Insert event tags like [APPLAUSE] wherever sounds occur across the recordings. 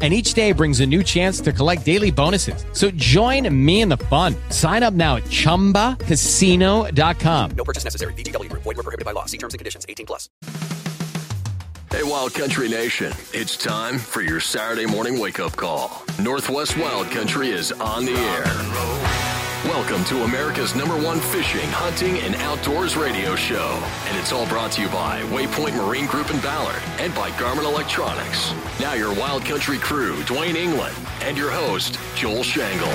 And each day brings a new chance to collect daily bonuses. So join me in the fun. Sign up now at chumbacasino.com. No purchase necessary. VGW Group. Void were prohibited by law. See terms and conditions. 18 plus. Hey, Wild Country Nation. It's time for your Saturday morning wake up call. Northwest Wild Country is on the air. Welcome to America's number one fishing, hunting, and outdoors radio show. And it's all brought to you by Waypoint Marine Group in Ballard and by Garmin Electronics. Now, your Wild Country crew, Dwayne England, and your host, Joel Shangle.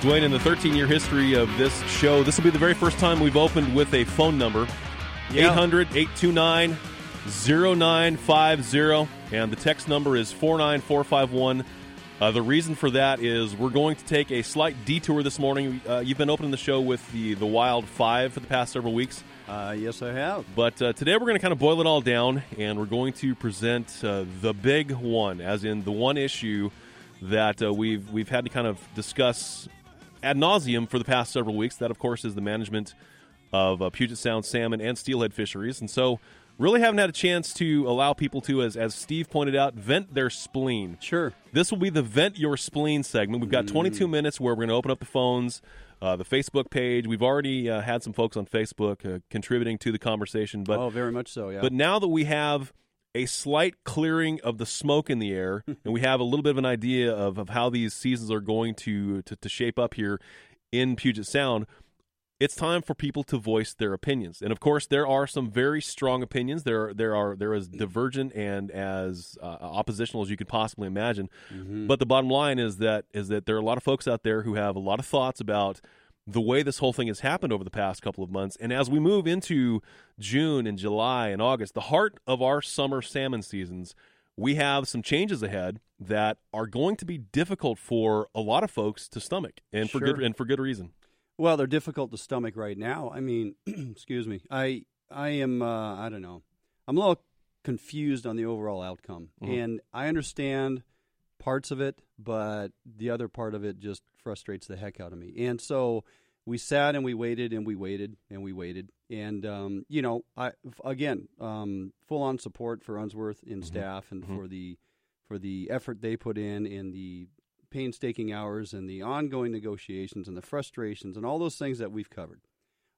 Dwayne, in the 13 year history of this show, this will be the very first time we've opened with a phone number 800 829 0950. And the text number is 49451. Uh, the reason for that is we're going to take a slight detour this morning. Uh, you've been opening the show with the, the Wild Five for the past several weeks. Uh, yes, I have. But uh, today we're going to kind of boil it all down and we're going to present uh, the big one, as in the one issue that uh, we've, we've had to kind of discuss ad nauseum for the past several weeks. That, of course, is the management of uh, Puget Sound salmon and steelhead fisheries. And so, really haven't had a chance to allow people to, as, as Steve pointed out, vent their spleen. Sure. This will be the Vent Your Spleen segment. We've got 22 minutes where we're going to open up the phones, uh, the Facebook page. We've already uh, had some folks on Facebook uh, contributing to the conversation. But, oh, very much so, yeah. but now that we have a slight clearing of the smoke in the air, [LAUGHS] and we have a little bit of an idea of, of how these seasons are going to, to, to shape up here in Puget Sound, it's time for people to voice their opinions. And of course, there are some very strong opinions. There, there are there is divergent and as uh, oppositional as you could possibly imagine. But the bottom line is that is that there are a lot of folks out there who have a lot of thoughts about the way this whole thing has happened over the past couple of months. And as we move into June and July and August, the heart of our summer salmon seasons, we have some changes ahead that are going to be difficult for a lot of folks to stomach, and for good and for good reason. Well, they're difficult to stomach right now. I mean, [CLEARS THROAT] excuse me. I I am uh, I don't know. I'm a little confused on the overall outcome, Mhm. and I understand parts of it, but the other part of it just frustrates the heck out of me. And so we sat and we waited and we waited and we waited, and um, you know, I f- again um, full on support for Unsworth and staff and Mhm. for the for the effort they put in and the painstaking hours and the ongoing negotiations and the frustrations and all those things that we've covered.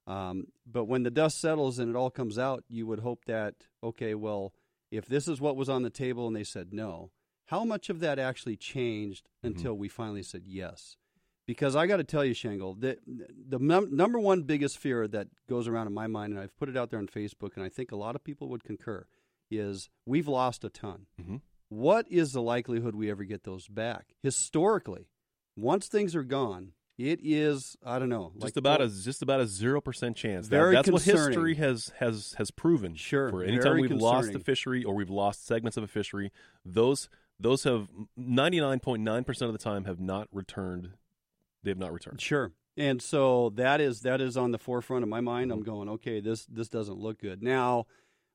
Um, but when the dust settles and it all comes out, you would hope that okay, well, if this is what was on the table and they said no, how much of that actually changed until we finally said yes? Because I got to tell you, Shangle, the the num- number one biggest fear that goes around in my mind, and I've put it out there on Facebook, and I think a lot of people would concur, is we've lost a ton. Mhm. What is the likelihood we ever get those back? Historically, once things are gone, it is I don't know, Just like about well, a just about a zero percent chance. That- Very that's what history has has has proven. Sure, For anytime we've lost a fishery or we've lost segments of a fishery, those those have ninety nine point nine percent of the time have not returned. They have not returned. Sure. And so that is that is on the forefront of my mind. Mm-hmm. I'm going, okay, this this doesn't look good. Now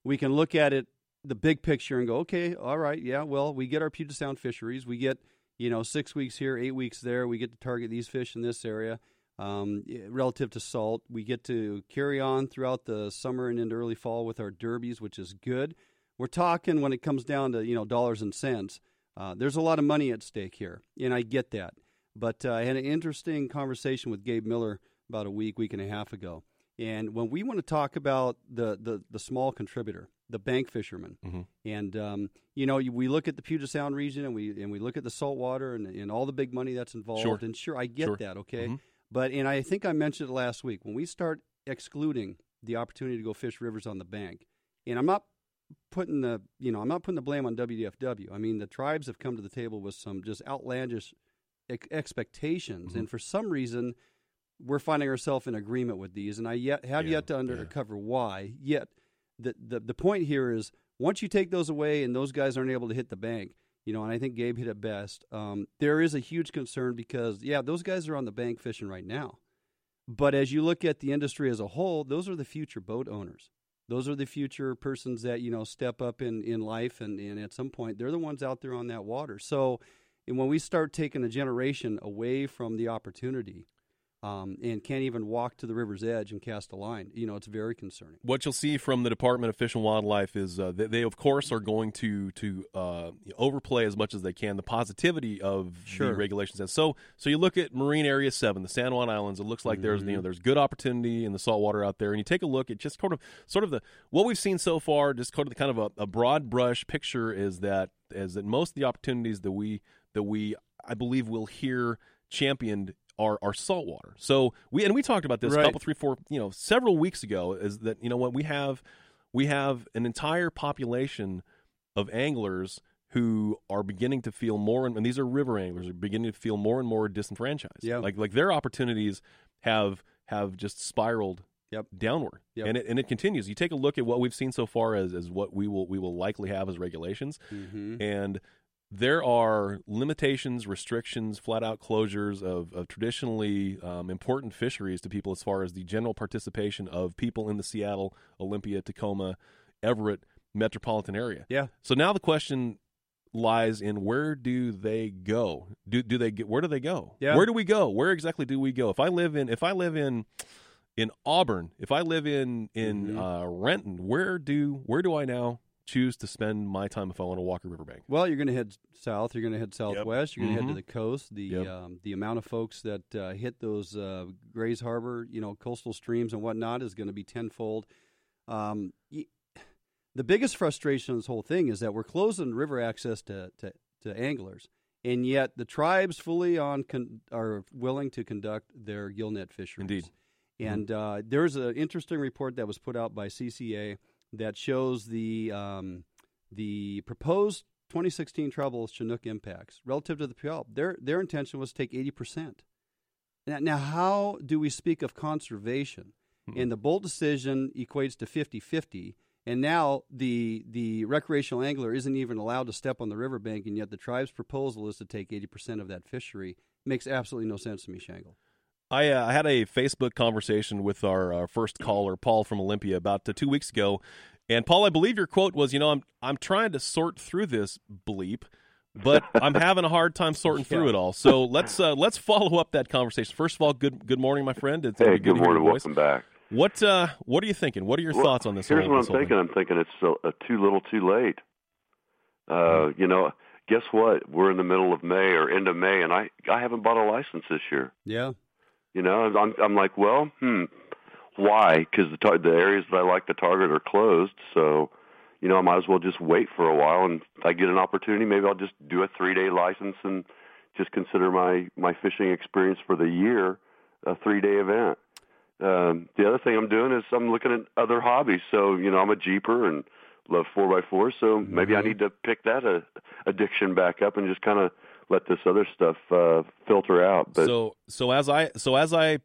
we can look at it the big picture and go, okay, all right, yeah, well, we get our Puget Sound fisheries. We get, you know, six weeks here, eight weeks there. We get to target these fish in this area. Um, eh, relative to salt, we get to carry on throughout the summer and into early fall with our derbies, which is good. We're talking when it comes down to you know dollars and cents. Uh, there's a lot of money at stake here, and I get that. But uh, I had an interesting conversation with Gabe Miller about a week, week and a half ago. And when we want to talk about the, the, the small contributor, the bank fisherman, Mhm. and um, you know, we look at the Puget Sound region and we and we look at the saltwater and, and all the big money that's involved. Sure. And sure, I get Sure. that, okay. Mhm. But and I think I mentioned it last week when we start excluding the opportunity to go fish rivers on the bank, and I'm not putting the you know I'm not putting the blame on WDFW. I mean the tribes have come to the table with some just outlandish ex- expectations, Mm-hmm. and for some reason we're finding ourselves in agreement with these, and I yet have Yeah, yet to yeah. uncover why. Yet the, the point here is once you take those away and those guys aren't able to hit the bank, you know, and I think Gabe hit it best. Um, there is a huge concern because yeah, those guys are on the bank fishing right now. But as you look at the industry as a whole, those are the future boat owners. Those are the future persons that you know step up in, in life, and, and at some point they're the ones out there on that water. So, and when we start taking a generation away from the opportunity, um, and can't even walk to the river's edge and cast a line. You know, it's very concerning. What you'll see from the Department of Fish and Wildlife is uh, they, they, of course, are going to to uh, overplay as much as they can the positivity of Sure. the regulations. And so, so you look at Marine Area Seven, the San Juan Islands. It looks like there's you know there's good opportunity in the saltwater out there, and you take a look at just sort of sort of the what we've seen so far. Just sort of the kind of a, a broad brush picture is that is that most of the opportunities that we that we I believe will hear championed are are saltwater. So we and we talked about this a couple, three, four, you know, several weeks ago. Is that you know what we have we have an entire population of anglers who are beginning to feel more, and these are river anglers, are beginning to feel more and more disenfranchised. Yeah. like like their opportunities have have just spiraled Yep. downward, Yep. and it and it continues. You take a look at what we've seen so far as as what we will we will likely have as regulations, Mm-hmm. and there are limitations, restrictions, flat out closures of, of traditionally um, important fisheries to people as far as the general participation of people in the Seattle, Olympia, Tacoma, Everett metropolitan area. Yeah. So now the question lies in where do they go? Do do they get where do they go? Yeah. Where do we go? Where exactly do we go? If I live in if I live in in Auburn, if I live in in Mhm. uh, Renton, where do where do I now choose to spend my time if I want to walk a riverbank? Well, you're going to head south. You're going to head southwest. You're going to head Mhm. to the coast. The Yep. um, the amount of folks that uh, hit those uh, Grays Harbor, you know, coastal streams and whatnot is going to be tenfold. Um, y- the biggest frustration of this whole thing is that we're closing river access to, to, to anglers, and yet the tribes fully on con- are willing to conduct their gillnet fisheries. Indeed. And uh, there's an interesting report that was put out by CCA that shows the um, the proposed 2016 travel Chinook impacts relative to the Puyallup. Their their intention was to take 80 percent. Now, now, how do we speak of conservation? And the Boldt decision equates to 50-50. And now the the recreational angler isn't even allowed to step on the riverbank, and yet the tribe's proposal is to take 80% of that fishery. Makes absolutely no sense to me, Shangle. I, uh, I had a Facebook conversation with our uh, first caller, Paul from Olympia, about uh, two weeks ago. And Paul, I believe your quote was, "You know, I'm I'm trying to sort through this bleep, but I'm having a hard time sorting through it all." So let's uh, let's follow up that conversation. First of all, good good morning, my friend. It's Hey, good, good to hear morning. voice. Welcome back. What uh, what are you thinking? What are your Well, thoughts on this? Here's what I'm this whole thinking. I'm thinking it's uh, too little, too late. Uh, you know, guess what? We're in the middle of May or end of May, and I I haven't bought a license this year. Yeah. You know, I'm I'm like, well, hmm, why? Because the tar- the areas that I like to target are closed, so you know, I might as well just wait for a while, and if I get an opportunity, maybe I'll just do a three day license and just consider my my fishing experience for the year a three day event. Um, the other thing I'm doing is I'm looking at other hobbies. So you know, I'm a jeeper and love four by four. So maybe I need to pick that uh, addiction back up and just kind of let this other stuff uh, filter out. But so so as I so as I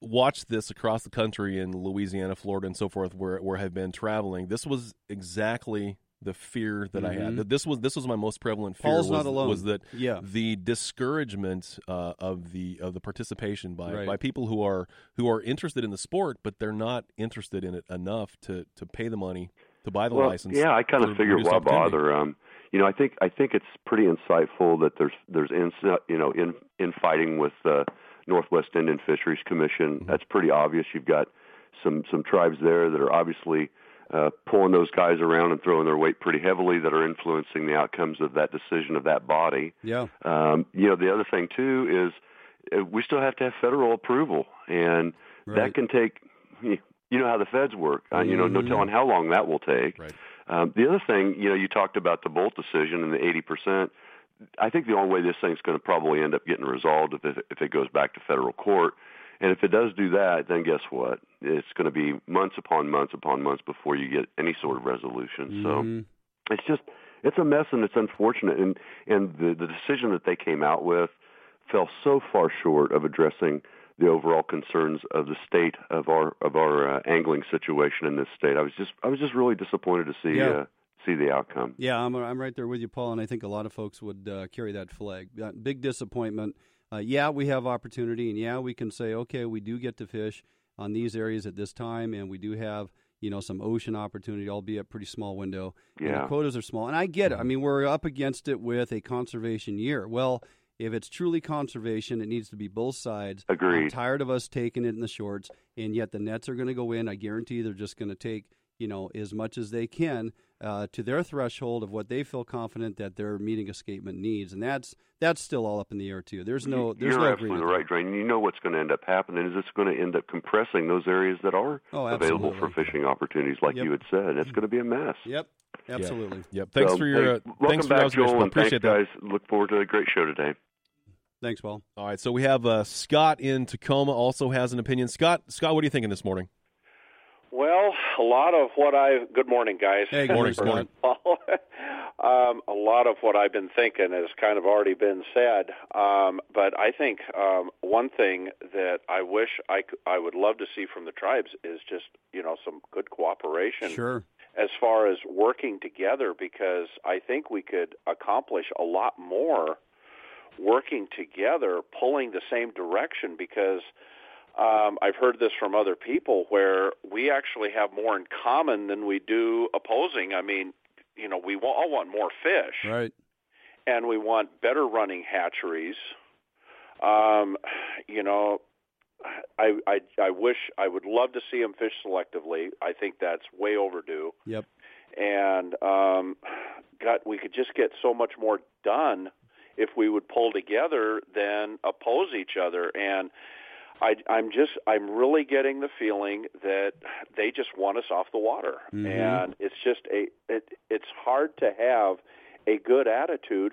watched this across the country in Louisiana, Florida, and so forth, where where I've been traveling, this was exactly the fear that I had. Mhm. That This was this was my most prevalent fear. Paul's was, not alone. Was that Yeah. the discouragement uh, of the of the participation by Right. by people who are who are interested in the sport, but they're not interested in it enough to to pay the money to buy the well, license. yeah, I kind of figured why bother. Um, you know, I think I think it's pretty insightful that there's there's in, you know in in fighting with the Northwest Indian Fisheries Commission. Mm-hmm. That's pretty obvious. You've got some some tribes there that are obviously uh, pulling those guys around and throwing their weight pretty heavily that are influencing the outcomes of that decision of that body. Yeah. Um, you know, the other thing too is uh, we still have to have federal approval, and Right. that can take. You know how the feds work. Uh, you know, no Mhm. telling how long that will take. Right. Um, the other thing, you know, you talked about the Boldt decision and the eighty percent. I think the only way this thing's going to probably end up getting resolved if it, if it goes back to federal court. And if it does do that, then guess what? It's going to be months upon months upon months before you get any sort of resolution. So Mhm. it's just it's a mess and it's unfortunate and and the the decision that they came out with fell so far short of addressing the overall concerns of the state of our of our uh, angling situation in this state. I was just I was just really disappointed to see Yeah. uh, see the outcome. Yeah, I'm I'm right there with you, Paul, and I think a lot of folks would uh, carry that flag. Uh, big disappointment. uh, yeah, we have opportunity, and yeah, we can say, okay, we do get to fish on these areas at this time, and we do have you know some ocean opportunity, albeit pretty small window. And Yeah. the quotas are small, and I get it. I mean, we're up against it with a conservation year. Well, if it's truly conservation, it needs to be both sides. Agreed. I'm tired of us taking it in the shorts, and yet the nets are going to go in. I guarantee they're just going to take you know as much as they can uh, to their threshold of what they feel confident that their meeting escapement needs, and that's that's still all up in the air too. There's no there's You're no absolutely agreement. right, Drain. You know what's going to end up happening is it's going to end up compressing those areas that are Oh, available for fishing opportunities, like Yep. you had said. It's going to be a mess. Yep, absolutely. Yep. Thanks So, for your hey, uh, welcome thanks back, your. Joel, Paul. and thanks, Appreciate that. guys. Look forward to a great show today. Thanks, Paul. All right, so we have uh, Scott in Tacoma also has an opinion. Scott, Scott, what are you thinking this morning? Well, a lot of what I. Good morning, guys. Hey, good Morning, morning, Scott. [LAUGHS] um, a lot of what I've been thinking has kind of already been said. Um, but I think um, one thing that I wish I I would love to see from the tribes is just you know some good cooperation Sure. as far as working together because I think we could accomplish a lot more working together, pulling the same direction because um, I've heard this from other people where we actually have more in common than we do opposing. I mean, you know, we all want more fish Right. and we want better running hatcheries. Um, you know, I, I I wish I would love to see them fish selectively. I think that's way overdue. Yep. And um, God, we could just get so much more done if we would pull together than oppose each other. And I, I'm just I'm really getting the feeling that they just want us off the water, Mhm. and it's just a it, it's hard to have a good attitude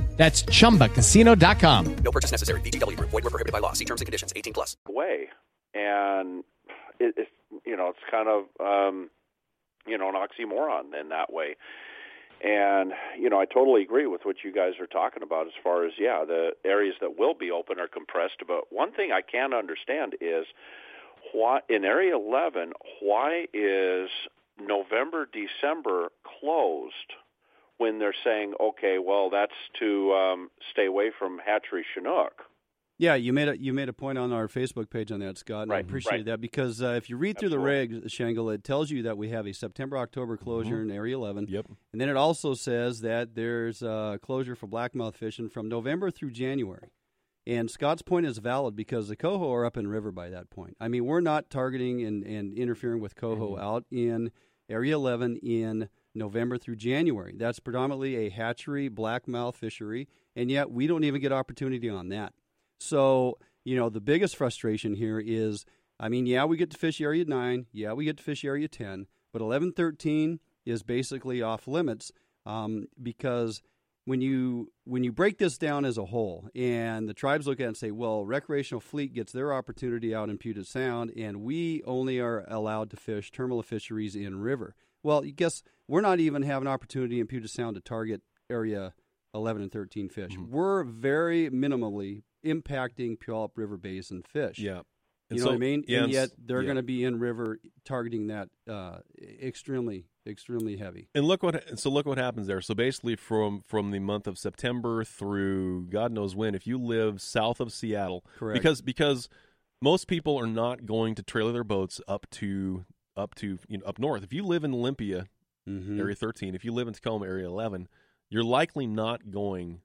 That's chumbacasino.com. No purchase necessary. VGW Group. Void were prohibited by law. See terms and conditions. 18 plus. away, and it, it's you know it's kind of um, you know an oxymoron in that way. And you know I totally agree with what you guys are talking about as far as yeah the areas that will be open are compressed. But one thing I can't understand is why in Area 11 why is November December closed when they're saying okay well that's to um, stay away from hatchery Chinook. Yeah, you made a you made a point on our Facebook page on that, Scott, and I appreciate right. that because uh, if you read through the regs, Shangle, it tells you that we have a September October closure in Area 11. Yep. And then it also says that there's a closure for blackmouth fishing from November through January. And Scott's point is valid because the coho are up in river by that point. I mean, we're not targeting and, and interfering with coho out in Area 11 in November through January. That's predominantly a hatchery blackmouth fishery, and yet we don't even get opportunity on that. So, you know, the biggest frustration here is I mean, yeah, we get to fish area 9, yeah, we get to fish area 10, but 11 13 is basically off limits um, because when you when you break this down as a whole and the tribes look at it and say, well, recreational fleet gets their opportunity out in Puget Sound and we only are allowed to fish terminal fisheries in river. Well, you guess we're not even have an opportunity in Puget Sound to target area 11 and 13 fish. Mm-hmm. We're very minimally impacting Puyallup River Basin fish. Yeah. You know so- what I mean? yeah, and and yet they're yeah. going to be in river targeting that uh, extremely, extremely heavy. And look what so look what happens there. So basically, from from the month of September through God knows when, if you live south of Seattle, Correct. because because most people are not going to trailer their boats up to up to you know up north. If you live in Olympia, Mhm. area thirteen, if you live in Tacoma, area eleven, you're likely not going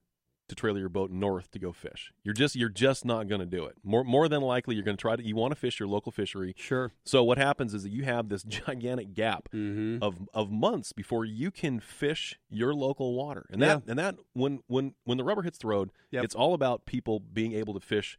to trailer your boat north to go fish. You're just you're just not going to do it. More more than likely, you're going to try to you want to fish your local fishery. Sure. So what happens is that you have this [LAUGHS] gigantic gap Mhm. of of months before you can fish your local water. And that Yeah. and that when when when the rubber hits the road, Yep. it's all about people being able to fish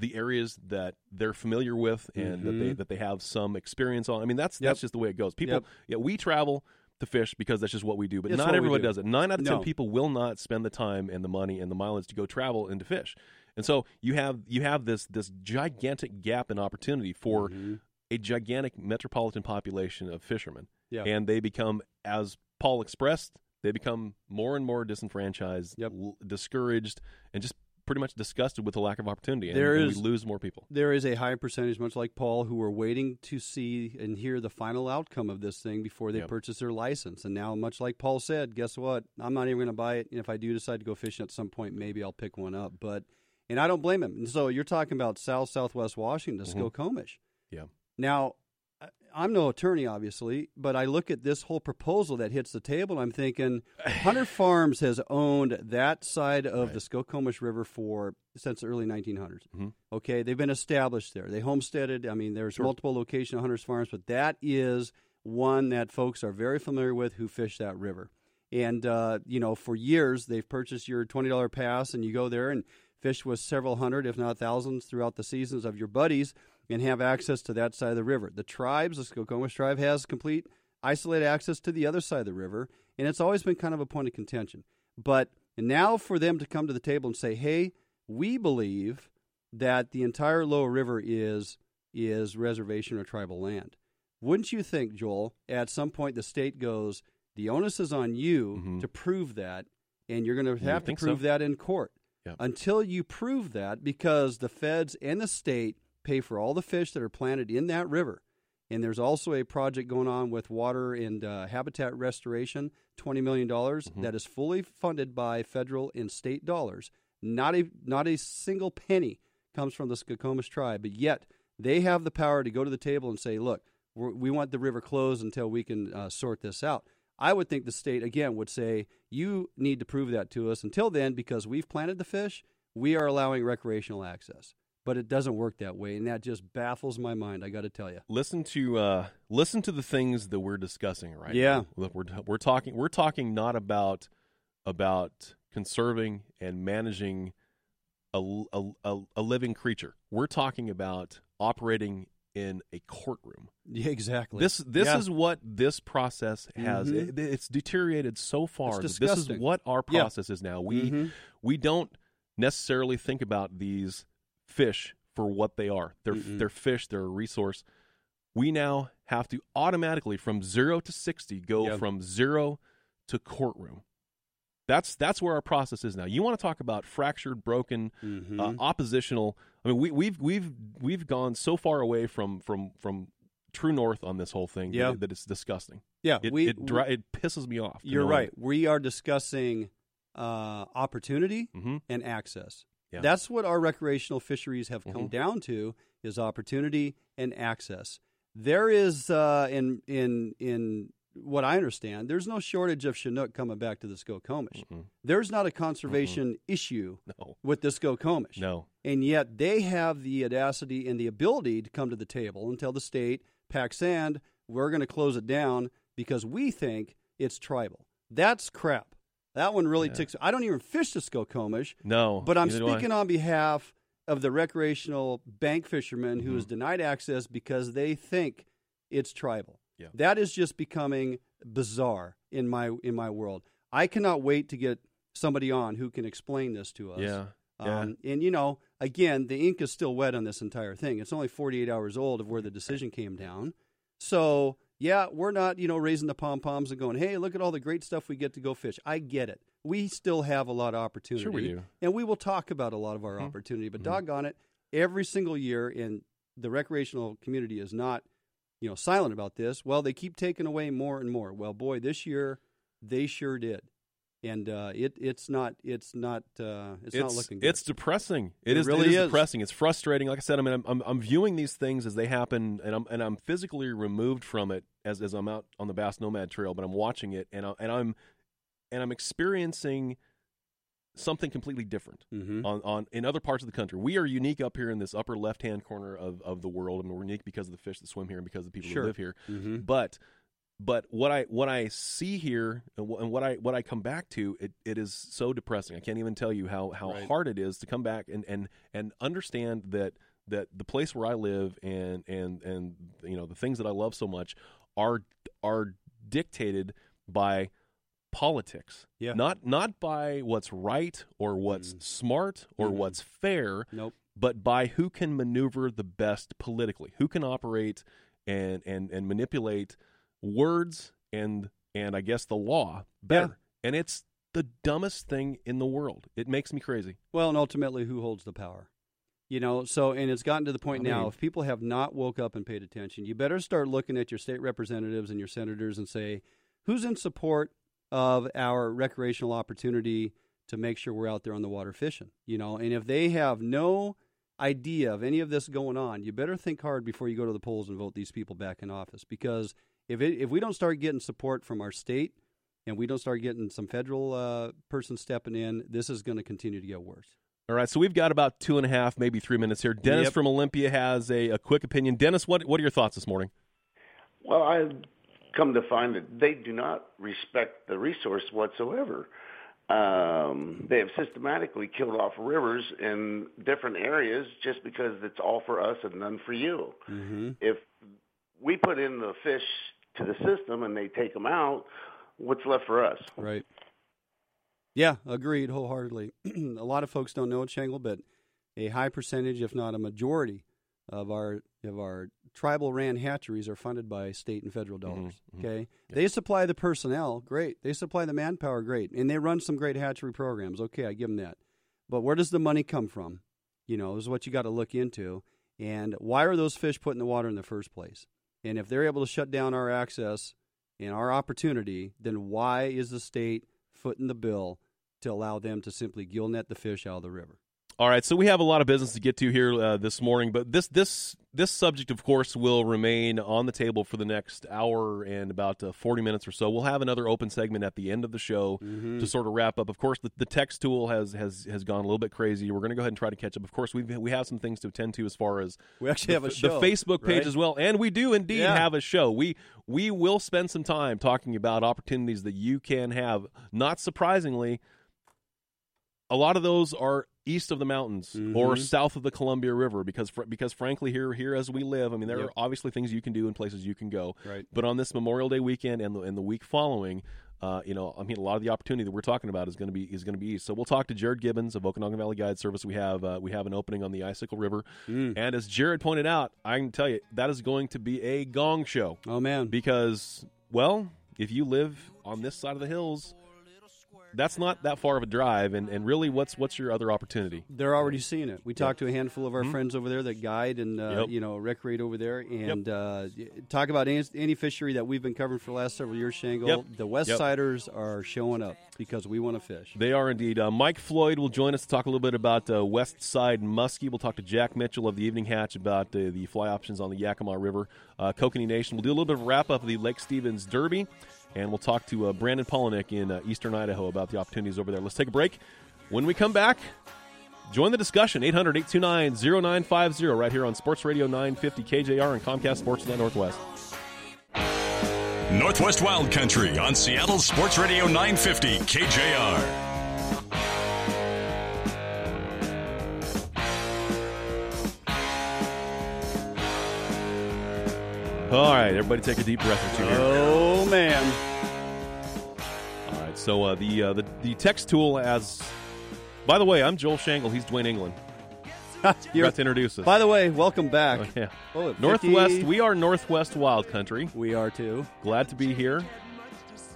the areas that they're familiar with and that they Mhm. that they have some experience on. I mean that's Yep. that's just the way it goes. People Yep. yeah, we travel to fish because that's just what we do. But It's not everybody do. does it. Nine out of ten people will not spend the time and the money and the mileage to go travel and to fish. And so you have you have this this gigantic gap in opportunity for Mm-hmm. a gigantic metropolitan population of fishermen. Yeah. And they become, as Paul expressed, they become more and more disenfranchised, Yep. l- discouraged, and just pretty much disgusted with the lack of opportunity. And, There and we lose more people. There is a high percentage, much like Paul, who are waiting to see and hear the final outcome of this thing before they Yep. purchase their license. And now, much like Paul said, guess what? I'm not even going to buy it. And if I do decide to go fishing at some point, maybe I'll pick one up. But and I don't blame him. And so you're talking about South Southwest Washington, Mhm. Skokomish. Yeah. Now, I'm no attorney, obviously, but I look at this whole proposal that hits the table. I'm thinking Hunter [SIGHS] Farms has owned that side of Right. the Skokomish River for since the early 1900s. Mhm. Okay, they've been established there. They homesteaded. I mean, there's Sure. multiple location of Hunter's Farms, but that is one that folks are very familiar with who fish that river. And uh, you know, for years they've purchased your twenty dollar pass, and you go there and fish with several hundred, if not thousands, throughout the seasons of your buddies, and have access to that side of the river. The tribes, the Skokomish tribe, has complete isolated access to the other side of the river, and it's always been kind of a point of contention. But now for them to come to the table and say, "Hey, we believe that the entire lower river is is reservation or tribal land," wouldn't you think, Joel? At some point, the state goes, "The onus is on you Mhm. to prove that, and you're going to have to think so. prove that in court." Yep. Until you prove that, because the feds and the state pay for all the fish that are planted in that river. And there's also a project going on with water and uh, habitat restoration, $20 million, Mm-hmm. that is fully funded by federal and state dollars. Not a, not a single penny comes from the Skokomish tribe, but yet they have the power to go to the table and say, look, we're, we want the river closed until we can uh, sort this out. I would think the state, again, would say, you need to prove that to us. Until then, because we've planted the fish, we are allowing recreational access. But it doesn't work that way, and that just baffles my mind, I got to tell you. Listen to uh, listen to the things that we're discussing right Yeah. now. We're we're talking we're talking not about about conserving and managing a, a, a, a living creature. We're talking about operating in a courtroom. Yeah, exactly. This this Yeah. is what this process has. Mhm. It- it's deteriorated so far. this is what our Yeah. process is now. We Mhm. we don't necessarily think about these fish for what they are. They're Mm-mm. they're fish. They're a resource. We now have to automatically from zero to sixty go Yeah. from zero to courtroom. That's that's where our process is now. You want to talk about fractured, broken, Mhm. uh, oppositional. I mean, we, we've we've we've gone so far away from from from true north on this whole thing Yeah. that, that it's disgusting. yeah, It we, it, dri- it pisses me off. you're right. We are discussing uh, opportunity it. Mhm. and access. Yeah. That's what our recreational fisheries have come Mhm. down to is opportunity and access. There is uh, in in in what I understand, there's no shortage of Chinook coming back to the Skokomish. Mm-mm. There's not a conservation issue No, with the Skokomish. no. And yet they have the audacity and the ability to come to the table and tell the state, pack sand, we're going to close it down because we think it's tribal. That's crap. That one really Yeah. ticks. I don't even fish the Skokomish, No, but I'm neither do I. speaking on behalf of the recreational bank fisherman who Mhm. is denied access because they think it's tribal. Yeah. That is just becoming bizarre in my in my world. I cannot wait to get somebody on who can explain this to us. Yeah, yeah. Um, and you know, again, the ink is still wet on this entire thing. It's only 48 hours old of where the decision came down. So yeah, we're not you know raising the pom poms and going, hey, look at all the great stuff we get to go fish. I get it. We still have a lot of opportunity. Sure we do. And we will talk about a lot of our Mhm. opportunity. But Mhm. doggone it, every single year, and the recreational community is not, you know, silent about this. Well, they keep taking away more and more. Well, boy, this year they sure did, and uh, it it's not it's not uh, it's, not looking good. It's depressing. It it is really it is, is. depressing. It's frustrating. Like I said, I mean, I'm, I'm I'm viewing these things as they happen, and I'm and I'm physically removed from it as as I'm out on the Bass Nomad Trail, but I'm watching it, and I, and I'm and I'm experiencing something completely different Mhm. on, on in other parts of the country. We are unique up here in this upper left hand corner of, of the world. I mean, we're unique because of the fish that swim here and because of the people Sure. who live here. Mhm. But but what I what I see here and wh- and what I what I come back to it, it is so depressing. I can't even tell you how how Right. hard it is to come back and and and understand that that the place where I live and and and you know the things that I love so much are are dictated by politics. Yeah. Not not by what's right or what's Mm. smart or Mhm. what's fair, Nope. but by who can maneuver the best politically, who can operate and and and manipulate words and and I guess the law better. And it's the dumbest thing in the world. It makes me crazy. Well, and ultimately, who holds the power? You know, so and it's gotten to the point I now. mean- if people have not woke up and paid attention, you better start looking at your state representatives and your senators and say, who's in support of our recreational opportunity to make sure we're out there on the water fishing? You know, and if they have no idea of any of this going on, you better think hard before you go to the polls and vote these people back in office. Because if it, if we don't start getting support from our state and we don't start getting some federal uh, person stepping in, this is going to continue to get worse. All right, so we've got about two and a half, maybe three minutes here. Dennis Yep. from Olympia has a, a quick opinion. Dennis, what what are your thoughts this morning? Well, I come to find that they do not respect the resource whatsoever. Um, they have systematically killed off rivers in different areas just because it's all for us and none for you. Mm-hmm. If we put in the fish to the system and they take them out, what's left for us? Right. Yeah, agreed wholeheartedly. [CLEARS THROAT] a lot of folks don't know it, Shangle, but a high percentage, if not a majority, of our of our tribal ran hatcheries are funded by state and federal dollars. mhm. Okay, they supply the personnel, great. They supply the manpower, great, and they run some great hatchery programs. Okay, I give them that. But where does the money come from? You know, is what you got to look into. And why are those fish put in the water in the first place? And if they're able to shut down our access and our opportunity, then why is the state footing the bill to allow them to simply gill net the fish out of the river? All right, so we have a lot of business to get to here uh, this morning, but this this this subject, of course, will remain on the table for the next hour and about uh, forty minutes or so. We'll have another open segment at the end of the show Mm-hmm. to sort of wrap up. Of course, the, the text tool has has has gone a little bit crazy. We're going to go ahead and try to catch up. Of course, we we have some things to attend to as far as We actually have a the, show, the Facebook page right? as well, and we do indeed Yeah. have a show. We we will spend some time talking about opportunities that you can have. Not surprisingly, a lot of those are east of the mountains or Mhm. south of the Columbia River because fr- because frankly here here as we live, I mean there Yep. are obviously things you can do and places you can go. Right. But on this Memorial Day weekend and the and the week following, uh, you know, I mean, a lot of the opportunity that we're talking about is going to be is going to be east. So we'll talk to Jared Gibbons of Okanogan Valley Guide Service. We have uh, we have an opening on the Icicle River, Mm. and as Jared pointed out, I can tell you that is going to be a gong show Oh man, because, well, if you live on this side of the hills, that's not that far of a drive. And, and really, what's what's your other opportunity? they're already seeing it. We talked to a handful of our Mhm. friends over there that guide and uh, Yep. you know recreate over there, and uh, talk about any, any fishery that we've been covering for the last several years. Shangle, Yep. the West Yep. Siders are showing up because we want to fish. They are indeed. Uh, Mike Floyd will join us to talk a little bit about uh, West Side Muskie. We'll talk to Jack Mitchell of the Evening Hatch about uh, the fly options on the Yakima River. Uh, Kokanee Nation. We'll do a little bit of a wrap up of the Lake Stevens Derby, and we'll talk to uh, Brandon Polinick in uh, Eastern Idaho about the opportunities over there. Let's take a break. When we come back, join the discussion 800 829 0950 right here on Sports Radio 950 KJR and Comcast Sportsnet Northwest. Northwest Wild Country on Seattle Sports Radio 950 KJR. All right, everybody take a deep breath or two here. Oh man, All right, so uh, the, uh, the the text tool as. By the way, I'm Joel Shangle. He's Dwayne England. [LAUGHS] You're- about to introduce us. by the way, welcome back. Oh, yeah. Oh, Northwest. 50 We are Northwest Wild Country. we are too. Glad to be here.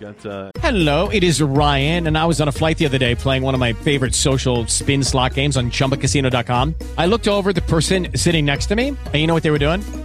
Got uh, Hello, it is Ryan, and I was on a flight the other day playing one of my favorite social spin slot games on chumbacasino.com. I looked over at the person sitting next to me, and you know what they were doing?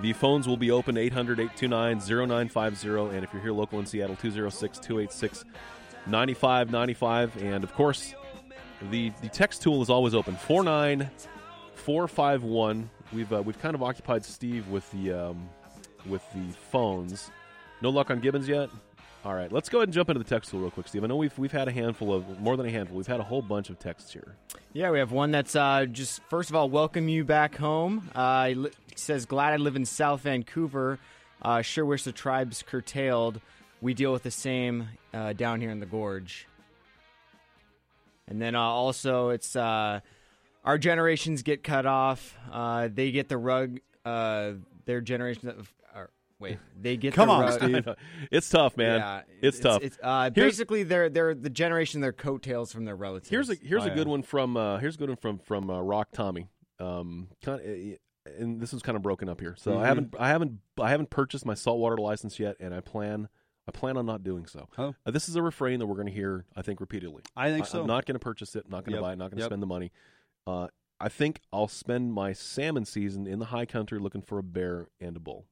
The phones will be open 800 829 0950. And if you're here local in Seattle, 206 286 9595. And of course, the, the text tool is always open 49451. We've, uh, we've kind of occupied Steve with the, um, with the phones. No luck on Gibbons yet? All right, let's go ahead and jump into the text tool real quick, Steve. I know we've we've had a handful of more than a handful. We've had a whole bunch of texts here. Yeah, we have one that's uh, just first of all, welcome you back home. Uh, li- says, glad I live in South Vancouver. Uh, sure wish the tribe's curtailed. We deal with the same uh, down here in the gorge. And then uh, also, it's uh, our generations get cut off. Uh, they get the rug. Uh, their generation. Of, or, wait, they get Come the on, rug. Steve. [LAUGHS] It's tough, man. Yeah, it's, tough. It's, uh, basically, they're they're the generation their coattails from their relatives. Here's a here's Oh, a yeah. good one from uh, here's a good one from from uh, Rock Tommy. Um, kind of, and this is kind of broken up here. So Mhm. I haven't I haven't I haven't purchased my saltwater license yet, and I plan I plan on not doing so. Oh. Uh, this is a refrain that we're going to hear I think repeatedly. I think so. I'm not going to purchase it. Not going to Yep. buy it. Not going to Yep. spend the money. Uh, I think I'll spend my salmon season in the high country looking for a bear and a bull.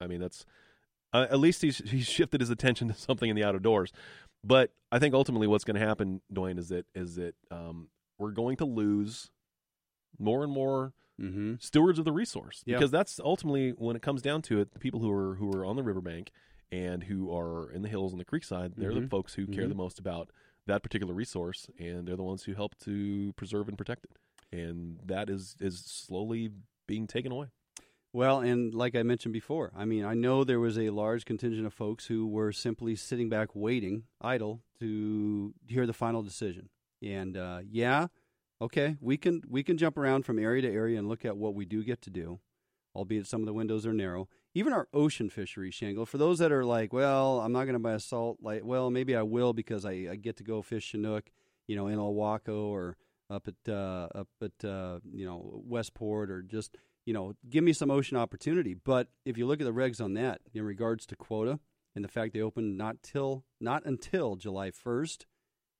I mean that's uh, at least he's he's shifted his attention to something in the outdoors. But I think ultimately what's going to happen, Dwayne, is that is that um, we're going to lose more and more Mm-hmm. stewards of the resource Yeah. because that's ultimately when it comes down to it, the people who are who are on the riverbank and who are in the hills and the creekside, they're the Mhm. folks who care Mhm. the most about that particular resource, and they're the ones who help to preserve and protect it. And that is is slowly being taken away. Well, and like I mentioned before, I mean, I know there was a large contingent of folks who were simply sitting back waiting, idle, to hear the final decision. And uh, yeah, okay, we can we can jump around from area to area and look at what we do get to do, albeit some of the windows are narrow. Even our ocean fisheries, Shangle, for those that are like, well, I'm not going to buy a salt, like, well, maybe I will because I, I get to go fish Chinook, you know, in Ilwaco or up at uh, up at uh, you know Westport or just you know give me some ocean opportunity. But if you look at the regs on that in regards to quota and the fact they open not till not until July 1st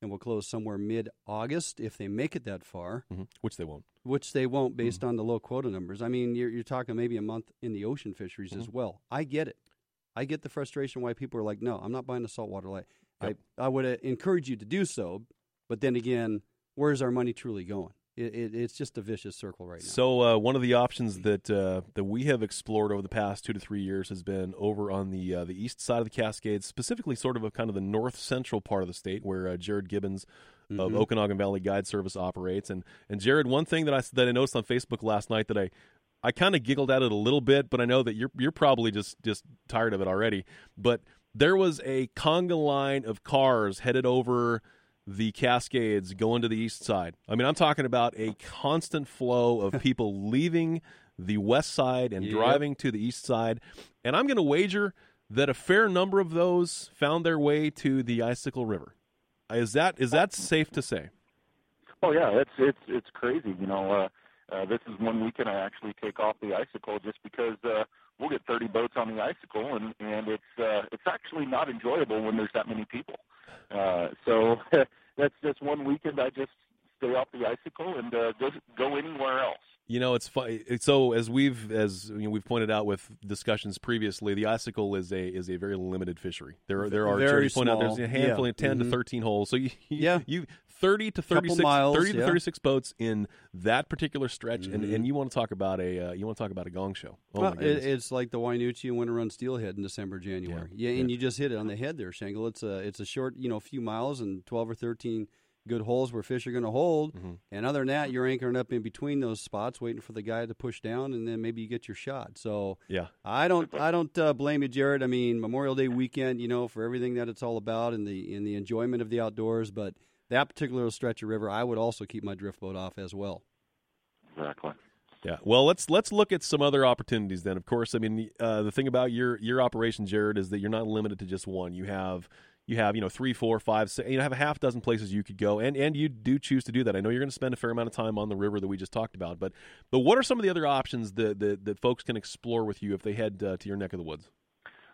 and will close somewhere mid August if they make it that far, hmm Which they won't. which they won't based on the low quota numbers. I mean, you're, you're talking maybe a month in the ocean fisheries as well. I get it. I get the frustration why people are like, no, I'm not buying a saltwater light. Yep. I, I would uh, encourage you to do so, but then again, where's our money truly going? It, it, it's just a vicious circle right now. So uh, one of the options that uh, that we have explored over the past two to three years has been over on the uh, the east side of the Cascades, specifically sort of a kind of the north central part of the state where uh, Jared Gibbons of Mhm. Okanogan Valley Guide Service operates. And and Jared, one thing that I that I noticed on Facebook last night that I I kind of giggled at it a little bit, but I know that you're you're probably just just tired of it already. But there was a conga line of cars headed over the Cascades going to the east side. I mean, I'm talking about a constant flow of [LAUGHS] people leaving the west side and Yep. driving to the east side. And I'm going to wager that a fair number of those found their way to the Icicle River. Is that is that safe to say? Oh yeah, it's it's it's crazy. You know, uh, uh, this is one weekend I actually take off the icicle just because uh, we'll get 30 boats on the icicle, and and it's uh, it's actually not enjoyable when there's that many people. Uh, so [LAUGHS] that's just one weekend I just stay off the icicle and uh, go go anywhere else. You know, it's fun. So as we've as you know, we've pointed out with discussions previously, the icicle is a is a very limited fishery. There are there are Very as you point out there's a handful Yeah. of 10 Mhm. to thirteen holes. So you, [LAUGHS] you Yeah. you thirty to thirty six miles, 30 to yeah. thirty six boats in that particular stretch, and, Mhm. and you want to talk about a uh, you want to talk about a gong show. Oh well, it, it's like the Wynoochee and Winter Run Steelhead in December, January. Yeah, and yeah. you just hit it on the head there, Shangle. It's a it's a short, you know, few miles and twelve or thirteen good holes where fish are going to hold. Mhm. And other than that, you're anchoring up in between those spots, waiting for the guy to push down, and then maybe you get your shot. So yeah, I don't I don't uh, blame you, Jared. I mean, Memorial Day weekend, you know, for everything that it's all about and the in the enjoyment of the outdoors, but that particular stretch of river, I would also keep my drift boat off as well. Exactly. Yeah. Well, let's let's look at some other opportunities then. Of course, I mean uh, the thing about your your operation, Jared, is that you're not limited to just one. You have you have you know three, four, five, six, you know have a half dozen places you could go, and and you do choose to do that. I know you're going to spend a fair amount of time on the river that we just talked about, but but what are some of the other options that that, that folks can explore with you if they head uh, to your neck of the woods?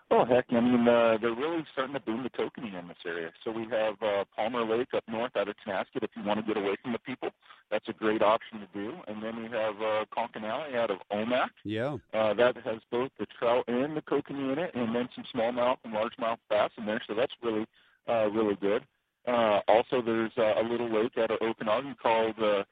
Oh heck, I mean uh, they're really starting to boom the kokanee in this area. So we have uh, Palmer Lake up north out of Tonasket. If you want to get away from the people, that's a great option to do. And then we have uh, Conconully out of Omak. Yeah. Uh, that has both the trout and the kokanee in it, and then some smallmouth and largemouth bass in there. So that's really uh, really good. Uh, also, there's uh, a little lake out of Okanogan called uh,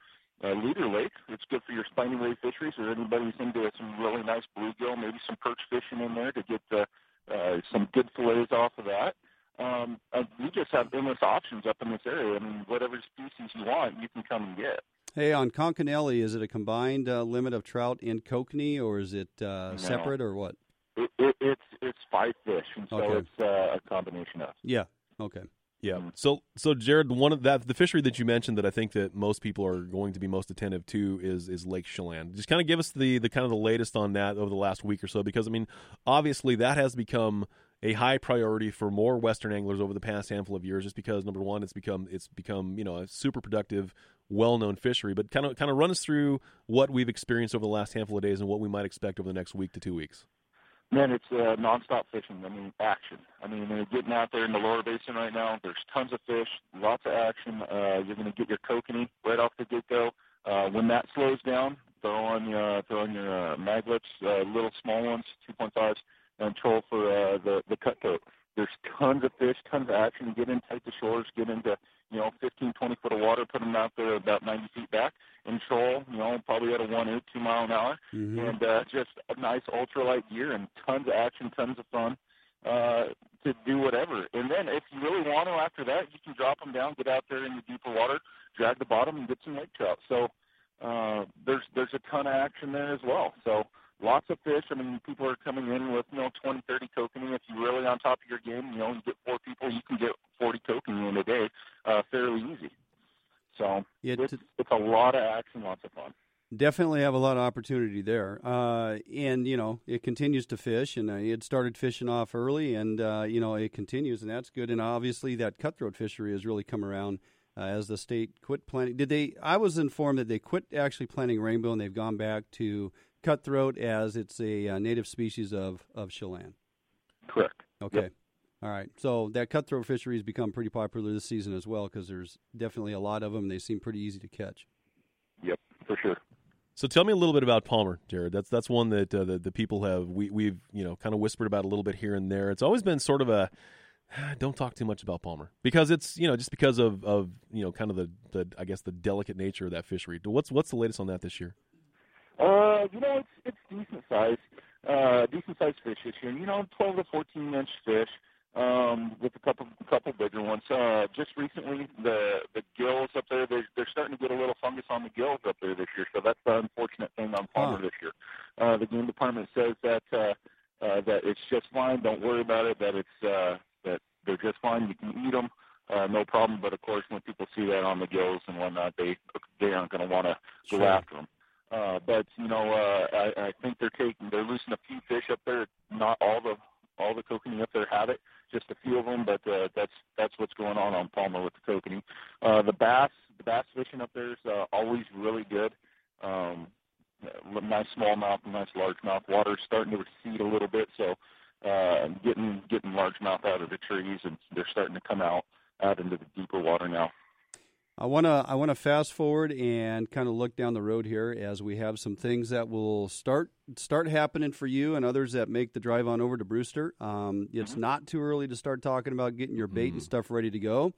uh, Leader Lake. It's good for your spiny ray fisheries, or anybody who's into some really nice bluegill, maybe some perch fishing in there to get uh, uh, some good fillets off of that. um, uh, we just have endless options up in this area. I mean, whatever species you want, you can come and get. Hey, on Conconully, is it a combined uh, limit of trout and kokanee, or is it uh, No. separate, or what? It, it, it's it's five fish, and so Okay. it's uh, a combination of. Yeah. Okay. Yeah. Mm-hmm. So so Jared, one of that the fishery that you mentioned that I think that most people are going to be most attentive to is is Lake Chelan. Just kind of give us the the kind of the latest on that over the last week or so because I mean obviously that has become a high priority for more western anglers over the past handful of years just because number one it's become it's become you know a super productive well-known fishery but kind of kind of run us through what we've experienced over the last handful of days and what we might expect over the next week to two weeks Man, it's uh, nonstop fishing. I mean, action. I mean, they're getting out there in the lower basin right now. There's tons of fish, lots of action. Uh, you're going to get your kokanee right off the get-go. Uh, when that slows down, throw on your throw on your uh, Maglips, uh, little small ones, 2.5s, and troll for uh, the the cutthroat. There's tons of fish, tons of action. Get in tight to shores, get into you know 15, 20 foot of water, put them out there about 90 feet back, and troll. You know, probably at a one eight, two mile an hour, and uh, just a nice ultralight gear and tons of action, tons of fun uh, to do whatever. And then if you really want to, after that, you can drop them down, get out there in the deeper water, drag the bottom, and get some lake trout. So uh, there's there's a ton of action there as well. So lots of fish. I mean, people are coming in with you know 20, 30 kokanee. If you're really on top of your game, you know, you get four people, you can get 40 kokanee in a day, uh, fairly easy. It's, it's a lot of action, lots of fun. Definitely have a lot of opportunity there, uh, and you know it continues to fish, and uh, it started fishing off early, and uh, you know it continues, and that's good. And obviously that cutthroat fishery has really come around uh, as the state quit planting. Did they? I was informed that they quit actually planting rainbow, and they've gone back to cutthroat as it's a uh, native species of of Chelan. Correct. Okay. All right. So that cutthroat fishery has become pretty popular this season as well because there's definitely a lot of them. They seem pretty easy to catch. Yep, for sure. So tell me a little bit about Palmer, Jared. That's that's one that uh, the, the people have we we've you know kind of whispered about a little bit here and there. It's always been sort of a don't talk too much about Palmer because it's you know just because of of you know kind of the the I guess the delicate nature of that fishery. What's what's the latest on that this year? Uh, you know, it's it's decent size, uh, decent sized fish this year. You know, twelve to fourteen inch fish, um, with a couple couple bigger ones. Uh, just recently, the the gills up there, they're they're starting to get a little fungus on the gills up there this year. So that's the unfortunate thing on Palmer Huh. this year. Uh, the game department says that uh, uh, that it's just fine. Don't worry about it. That it's uh, that they're just fine. You can eat them. Uh, no problem, but of course, when people see that on the gills and whatnot, they they aren't going to want to go Sure. after them. Uh, but you know, uh, I, I think they're taking they're losing a few fish up there. Not all the all the kokanee up there have it, just a few of them. But uh, that's that's what's going on on Palmer with the kokanee. Uh, the bass the bass fishing up there is uh, always really good. Um, nice smallmouth, nice largemouth. Water's starting to recede a little bit, so uh, getting getting largemouth out of the trees, and they're starting to come out out into the deeper water now. I want to I want to fast forward and kind of look down the road here as we have some things that will start start happening for you and others that make the drive on over to Brewster. Um, it's not too early to start talking about getting your bait and stuff ready to go.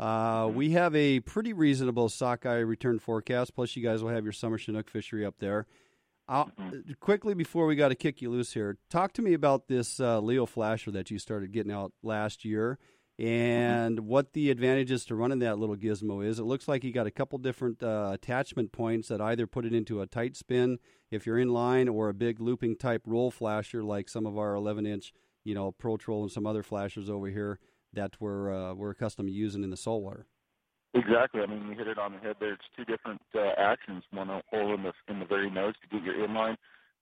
Uh, we have a pretty reasonable sockeye return forecast. Plus, you guys will have your summer Chinook fishery up there. I'll, Quickly before we got to kick you loose here, talk to me about this uh, Leo flasher that you started getting out last year and what the advantages to running that little gizmo is. It looks like you got a couple different uh, attachment points that either put it into a tight spin if you're in line or a big looping type roll flasher like some of our 11 inch, you know, Pro Troll and some other flashers over here that we're uh, we're accustomed to using in the saltwater. Exactly. I mean, you hit it on the head there. It's two different uh, actions. One hole in the in the very nose to get your inline.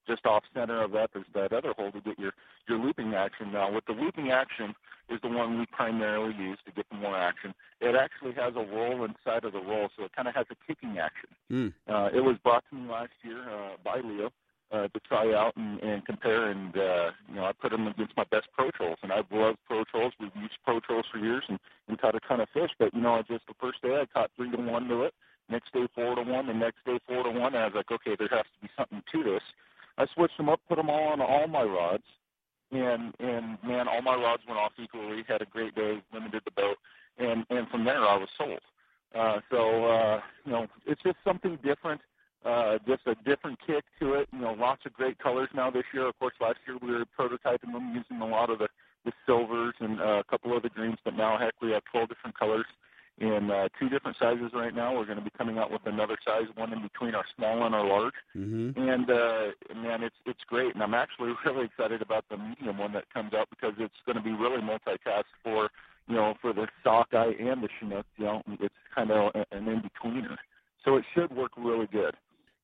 Just off center of that, there's that other hole to get your your looping action. Now, with the looping action is the one we primarily use to get the more action. It actually has a roll inside of the roll, so it kind of has a kicking action. Mm. Uh, it was brought to me last year uh, by Leo uh, to try out and, and compare, and uh, you know I put them against my best pro trolls, and I've loved pro trolls. We've used pro trolls for years and, and caught a ton of fish. But you know, I just the first day I caught three to one to it. Next day four to one, the next day four to one, and I was like, okay, there has to be something to this. I switched them up, put them all on all my rods, and and man, all my rods went off equally. Had a great day, limited the boat, and and from there I was sold. Uh, so uh, you know, it's just something different, uh, just a different kick to it. You know, lots of great colors now this year. Of course, last year we were prototyping them using a lot of the the silvers and uh, a couple other greens, but now heck, we have 12 different colors in uh, two different sizes right now. We're going to be coming out with another size, one in between our small and our large. Mm-hmm. And uh, man, it's it's great, and I'm actually [LAUGHS] really excited about the medium one that comes out because it's going to be really multitask for you know for the sockeye and the chinook. You know, it's kind of an in betweener, so it should work really good.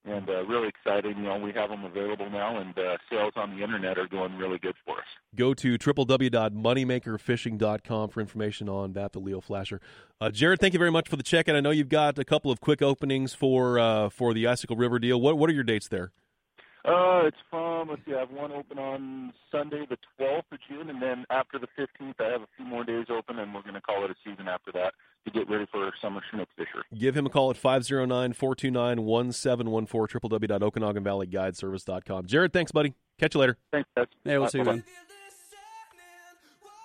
And uh, really excited, you know, we have them available now, and uh, sales on the internet are going really good for us. Go to www.moneymakerfishing.com for information on that, the Leo Flasher. Uh, Jared, thank you very much for the check-in. I know you've got a couple of quick openings for uh, for the Icicle River deal. What what are your dates there? Uh, it's from, let's see, I have one open on Sunday, the 12th of June, and then after the 15th, I have a few more days open, and we're going to call it a season after that to get ready for summer Chinook fisher. Give him a call at 509-429-1714, www.okanoganvalleyguideservice.com. Jared, thanks, buddy. Catch you later. Thanks, guys. Hey, we'll Uh, see you, bye-bye. man.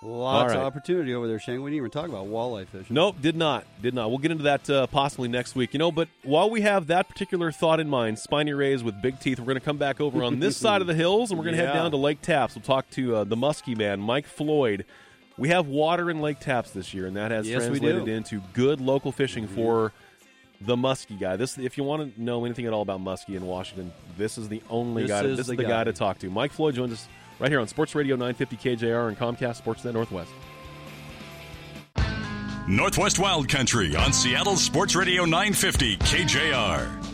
Lots All of opportunity over there, Shane. We didn't even talk about walleye fishing. Nope, did not. Did not. We'll get into that uh, possibly next week. You know, but while we have that particular thought in mind, spiny rays with big teeth, we're going to come back over on this [LAUGHS] side of the hills and we're going to head down to Lake Tapps. We'll talk to uh, the muskie man, Mike Floyd. We have water in Lake Tapps this year, and that has Yes, translated into good local fishing for the muskie guy. This, if you want to know anything at all about muskie in Washington, this is the only This guy. is this is the guy guy. to talk to. Mike Floyd joins us right here on Sports Radio 950 KJR and Comcast Sportsnet Northwest. Northwest Wild Country on Seattle Sports Radio 950 KJR.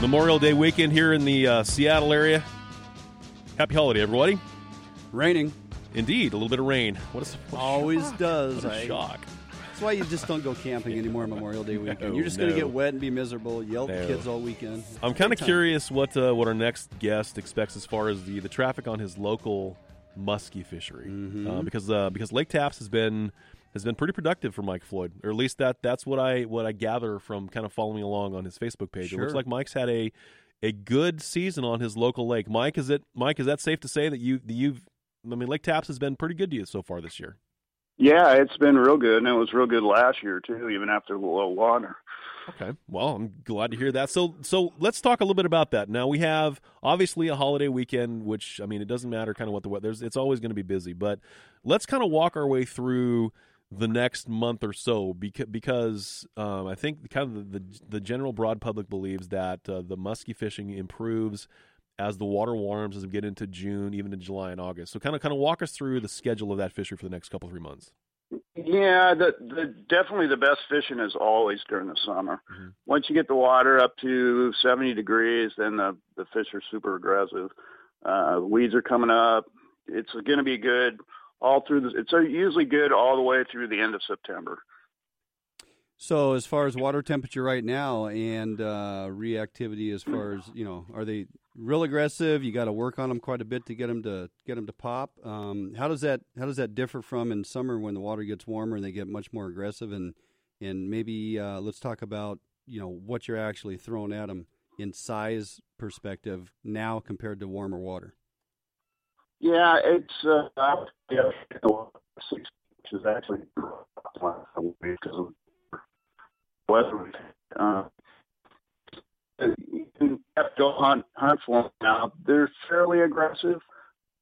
Memorial Day weekend here in the uh, Seattle area. Happy holiday, everybody. Raining. Indeed, a little bit of rain. What is what a Always shock. does. What a I- shock. That's why you just don't go camping anymore on Memorial Day weekend. No, [LAUGHS] You're just going to get wet and be miserable, yell at No. the kids all weekend. I'm kind of time. curious what uh, what our next guest expects as far as the, the traffic on his local muskie fishery, Mm-hmm. uh, because uh, because Lake Tapps has been has been pretty productive for Mike Floyd, or at least that that's what I what I gather from kind of following along on his Facebook page. It looks Sure. like Mike's had a a good season on his local lake. Mike, is it Mike? Is that safe to say that you that you've I mean Lake Tapps has been pretty good to you so far this year? Yeah, it's been real good, and it was real good last year too, even after the low water. Okay. Well, I'm glad to hear that. So, so let's talk a little bit about that. Now we have obviously a holiday weekend, which I mean, it doesn't matter kind of what the weather. It's always going to be busy, but let's kind of walk our way through the next month or so because because um, I think kind of the, the the general broad public believes that uh, the muskie fishing improves as the water warms as we get into June, even in July and August. So, kind of kind of walk us through the schedule of that fishery for the next couple three months. Yeah, the, the definitely the best fishing is always during the summer. Once you get the water up to 70 degrees, then the the fish are super aggressive. Uh, weeds are coming up. It's going to be good all through the. It's usually good all the way through the end of September. So, as far as water temperature right now and uh, reactivity, as far as you know, are they real aggressive? You got to work on them quite a bit to get them to get them to pop. Um, how does that how does that differ from in summer when the water gets warmer and they get much more aggressive? And and maybe uh, let's talk about you know what you're actually throwing at them in size perspective now compared to warmer water. Yeah, it's uh, yeah, six is actually because of weather. Uh, you can go hunt hunt for them now. They're fairly aggressive,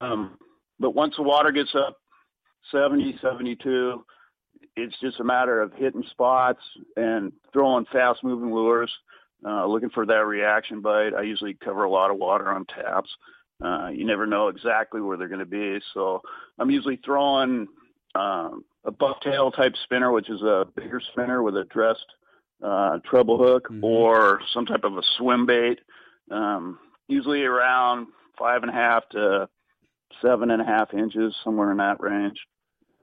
um, but once the water gets up 70, 72, it's just a matter of hitting spots and throwing fast moving lures, uh, looking for that reaction bite. I usually cover a lot of water on Tapps. Uh, you never know exactly where they're going to be, so I'm usually throwing um, a bucktail type spinner, which is a bigger spinner with a dressed uh, treble hook, or some type of a swim bait. Um, usually around five and a half to seven and a half inches, somewhere in that range.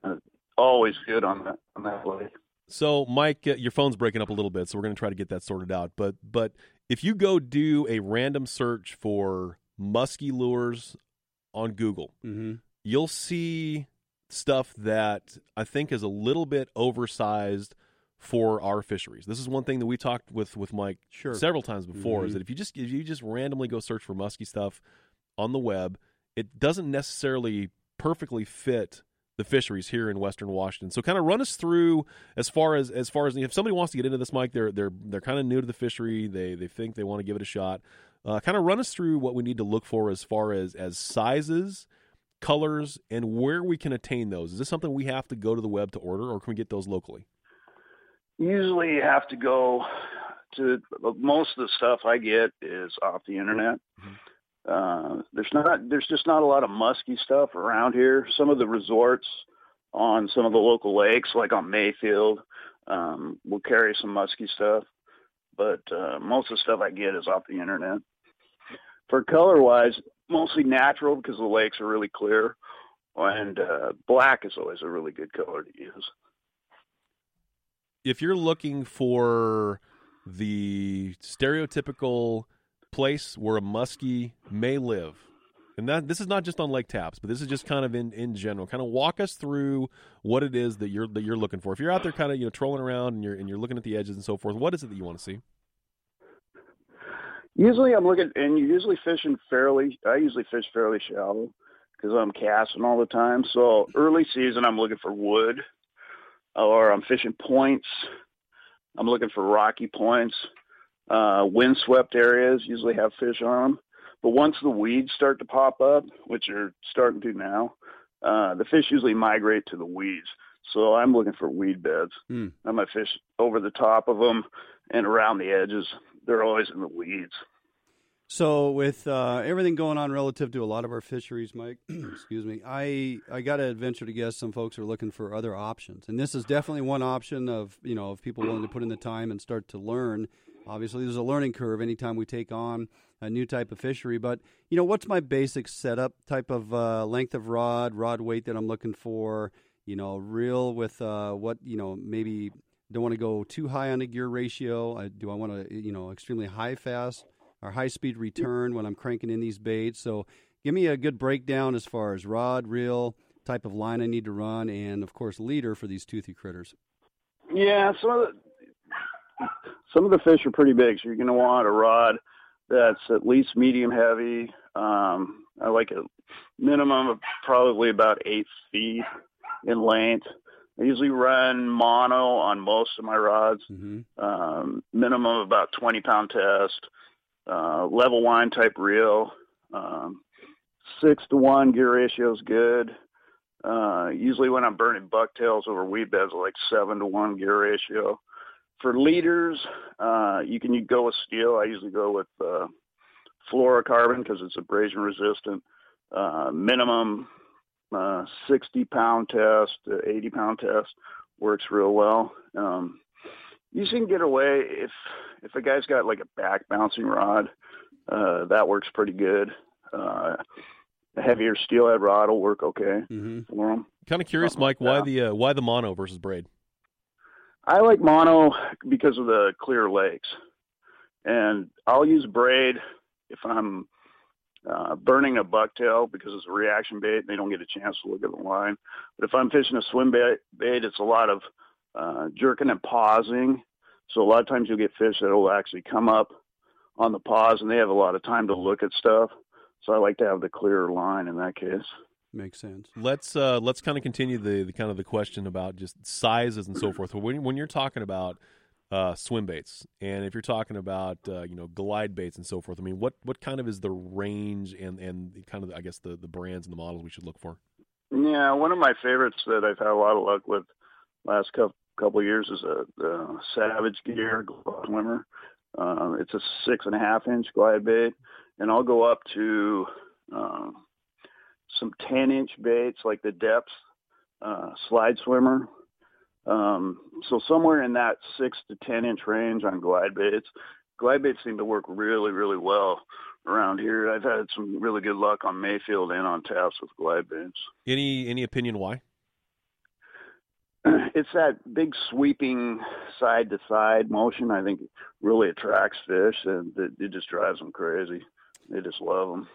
Uh, always good on that on that lake. So, Mike, uh, your phone's breaking up a little bit, so we're going to try to get that sorted out. But, but if you go do a random search for musky lures on Google, Mm-hmm. you'll see stuff that I think is a little bit oversized for our fisheries. This is one thing that we talked with with Mike Sure. several times before. Is Mhm. that if you just if you just randomly go search for musky stuff on the web, it doesn't necessarily perfectly fit the fisheries here in Western Washington. So, kind of run us through as far as as far as if somebody wants to get into this, Mike, they're they're they're kind of new to the fishery. They they think they want to give it a shot. Uh, kind of run us through what we need to look for as far as as sizes, colors, and where we can attain those. Is this something we have to go to the web to order, or can we get those locally? Usually, you have to go to most of the stuff I get is off the internet. Uh, there's not there's just not a lot of musky stuff around here. Some of the resorts on some of the local lakes, like on Mayfield, um, will carry some musky stuff, but uh, most of the stuff I get is off the internet. For color wise, mostly natural because the lakes are really clear, and uh, black is always a really good color to use. If you're looking for the stereotypical place where a muskie may live, and that this is not just on Lake Tapps, but this is just kind of in, in general. Kind of walk us through what it is that you're that you're looking for. If you're out there kind of you know trolling around and you're and you're looking at the edges and so forth, what is it that you want to see? Usually, I'm looking, and you're usually fishing fairly. I usually fish fairly shallow because I'm casting all the time. So early season, I'm looking for wood, or I'm fishing points. I'm looking for rocky points. Uh, windswept areas usually have fish on them. But once the weeds start to pop up, which are starting to now, uh, the fish usually migrate to the weeds. So I'm looking for weed beds. Hmm. I might fish over the top of them and around the edges. They're always in the weeds. So with uh, everything going on relative to a lot of our fisheries, Mike, [CLEARS THROAT] excuse me, I I got to venture to guess some folks are looking for other options, and this is definitely one option of you know of people willing to put in the time and start to learn. Obviously, there's a learning curve anytime we take on a new type of fishery, but you know what's my basic setup type of uh, length of rod, rod weight that I'm looking for. You know, reel with uh, what you know maybe don't want to go too high on the gear ratio. I, do I want to you know extremely high fast? Our high speed return when I'm cranking in these baits. So give me a good breakdown as far as rod, reel, type of line I need to run, and of course leader for these toothy critters. Yeah, some of the some of the fish are pretty big, so you're going to want a rod that's at least medium heavy. Um, I like a minimum of probably about eight feet in length. I usually run mono on most of my rods. Um, minimum of about 20 pound test. Uh, level wind type reel. Um, six to one gear ratio is good. Uh, usually when I'm burning bucktails over weed beds, like seven to one gear ratio. For leaders, uh, you can you go with steel. I usually go with uh, fluorocarbon because it's abrasion resistant. Uh, minimum uh, 60 pound test, 80 pound test works real well. Um, you can get away if if a guy's got like a back bouncing rod, uh, that works pretty good. Uh, a heavier steelhead rod will work okay for them. Kind of curious, Mike, why the uh, why the mono versus braid? I like mono because of the clear lakes, and I'll use braid if I'm uh, burning a bucktail because it's a reaction bait. and They don't get a chance to look at the line. But if I'm fishing a swim bait, bait it's a lot of uh, jerking and pausing. So a lot of times you'll get fish that will actually come up on the pause, and they have a lot of time to look at stuff. So I like to have the clearer line in that case. Makes sense. Let's uh, let's kind of continue the, the kind of the question about just sizes and so forth. When when you're talking about uh, swim baits, and if you're talking about uh, you know glide baits and so forth, I mean, what what kind of is the range and and kind of I guess the the brands and the models we should look for? Yeah, one of my favorites that I've had a lot of luck with last couple couple of years is a, a Savage Gear swimmer. Uh, it's a six and a half inch glide bait, and I'll go up to uh, some ten inch baits like the Deps uh, slide swimmer. Um, so somewhere in that six to ten inch range on glide baits. Glide baits seem to work really, really well around here. I've had some really good luck on Mayfield and on Tapps with glide baits. Any any opinion why? [CLEARS THROAT] it's that big sweeping side to side motion. I think really attracts fish, and it, it just drives them crazy. They just love them.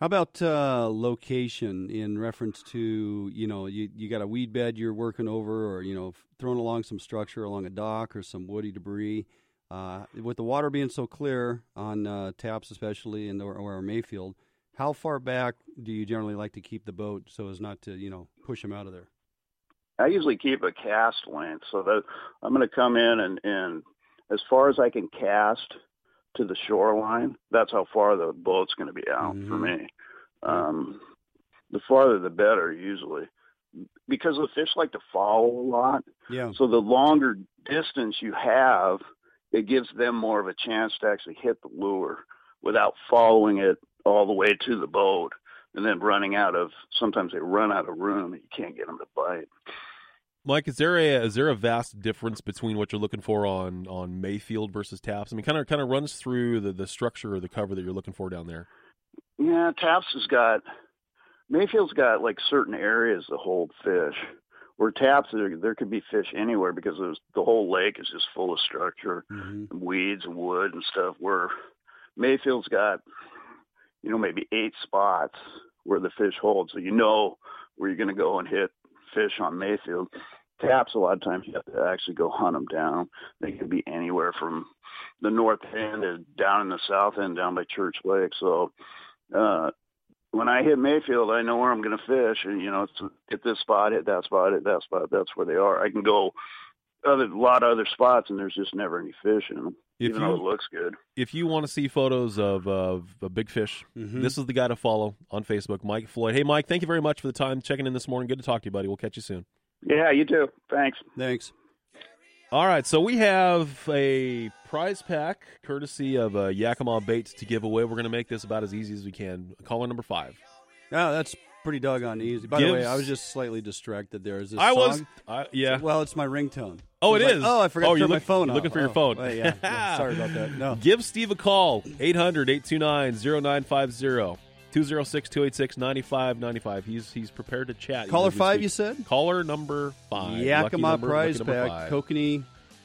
How about uh, location in reference to you know you you got a weed bed you're working over, or you know throwing along some structure along a dock or some woody debris. Uh, with the water being so clear on uh, Tapps, especially in or, or Mayfield, how far back do you generally like to keep the boat so as not to you know push them out of there? I usually keep a cast length so that I'm going to come in and, and as far as I can cast to the shoreline, that's how far the boat's going to be out for me. Um, the farther the better usually because the fish like to follow a lot. Yeah. So the longer distance you have, it gives them more of a chance to actually hit the lure without following it all the way to the boat and then running out of sometimes they run out of room and you can't get them to bite. Mike, is there a is there a vast difference between what you're looking for on on Mayfield versus Tapps? I mean, kind of kind of runs through the the structure or the cover that you're looking for down there. Yeah, Tapps has got Mayfield's got like certain areas that hold fish. Where Tapps there, there could be fish anywhere because the whole lake is just full of structure, mm-hmm. weeds and wood and stuff. Where Mayfield's got, you know, maybe eight spots where the fish hold, so you know where you're going to go and hit fish on Mayfield. Tapps a lot of times you have to actually go hunt them down. They can be anywhere from the north end to down in the south end, down by Church Lake. So uh, when I hit Mayfield, I know where I'm going to fish, and you know, it's hit this spot, hit that spot, hit that spot. That's where they are. I can go other a lot of other spots, and there's just never any fish in them, If even you- though it looks good. If you want to see photos of of, of big fish, Mhm. this is the guy to follow on Facebook, Mike Floyd. Hey, Mike, thank you very much for the time checking in this morning. Good to talk to you, buddy. We'll catch you soon. Yeah, you too. Thanks. Thanks. All right, so we have a prize pack courtesy of uh, Yakima Baits to give away. We're going to make this about as easy as we can. Caller number five. Oh, that's pretty doggone easy. By the way, I was just slightly distracted there. Is this I was- song? I- yeah. Well, it's my ringtone. Oh, it was is. oh, I forgot Oh, to you're turn my look- phone you're off. looking for your Oh, phone. well, yeah, [LAUGHS] yeah, sorry about that. No. Give Steve a call, 800 829 0950 206 286 9595. He's he's prepared to chat. Caller even as we five, speak. you said? Caller number five. Lucky Yakima number- prize number pack, five. kokanee,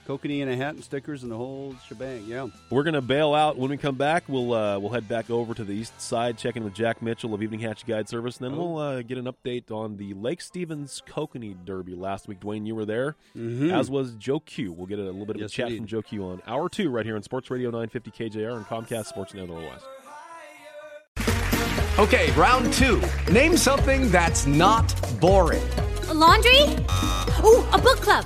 kokanee and a hat and stickers and the whole shebang. Yeah. We're gonna bail out when we come back. We'll uh, we'll head back over to the east side, check in with Jack Mitchell of Evening Hatch Guide Service, and then Oh. we'll uh, get an update on the Lake Stevens Kokanee Derby last week. Dwayne, you were there, Mhm. as was Joe Q. We'll get a little bit of Yes, a chat indeed. from Joe Q on hour two right here on Sports Radio 950 KJR and Comcast Sports Network West. Okay, round two. Name something that's not boring. A laundry? Ooh, a book club.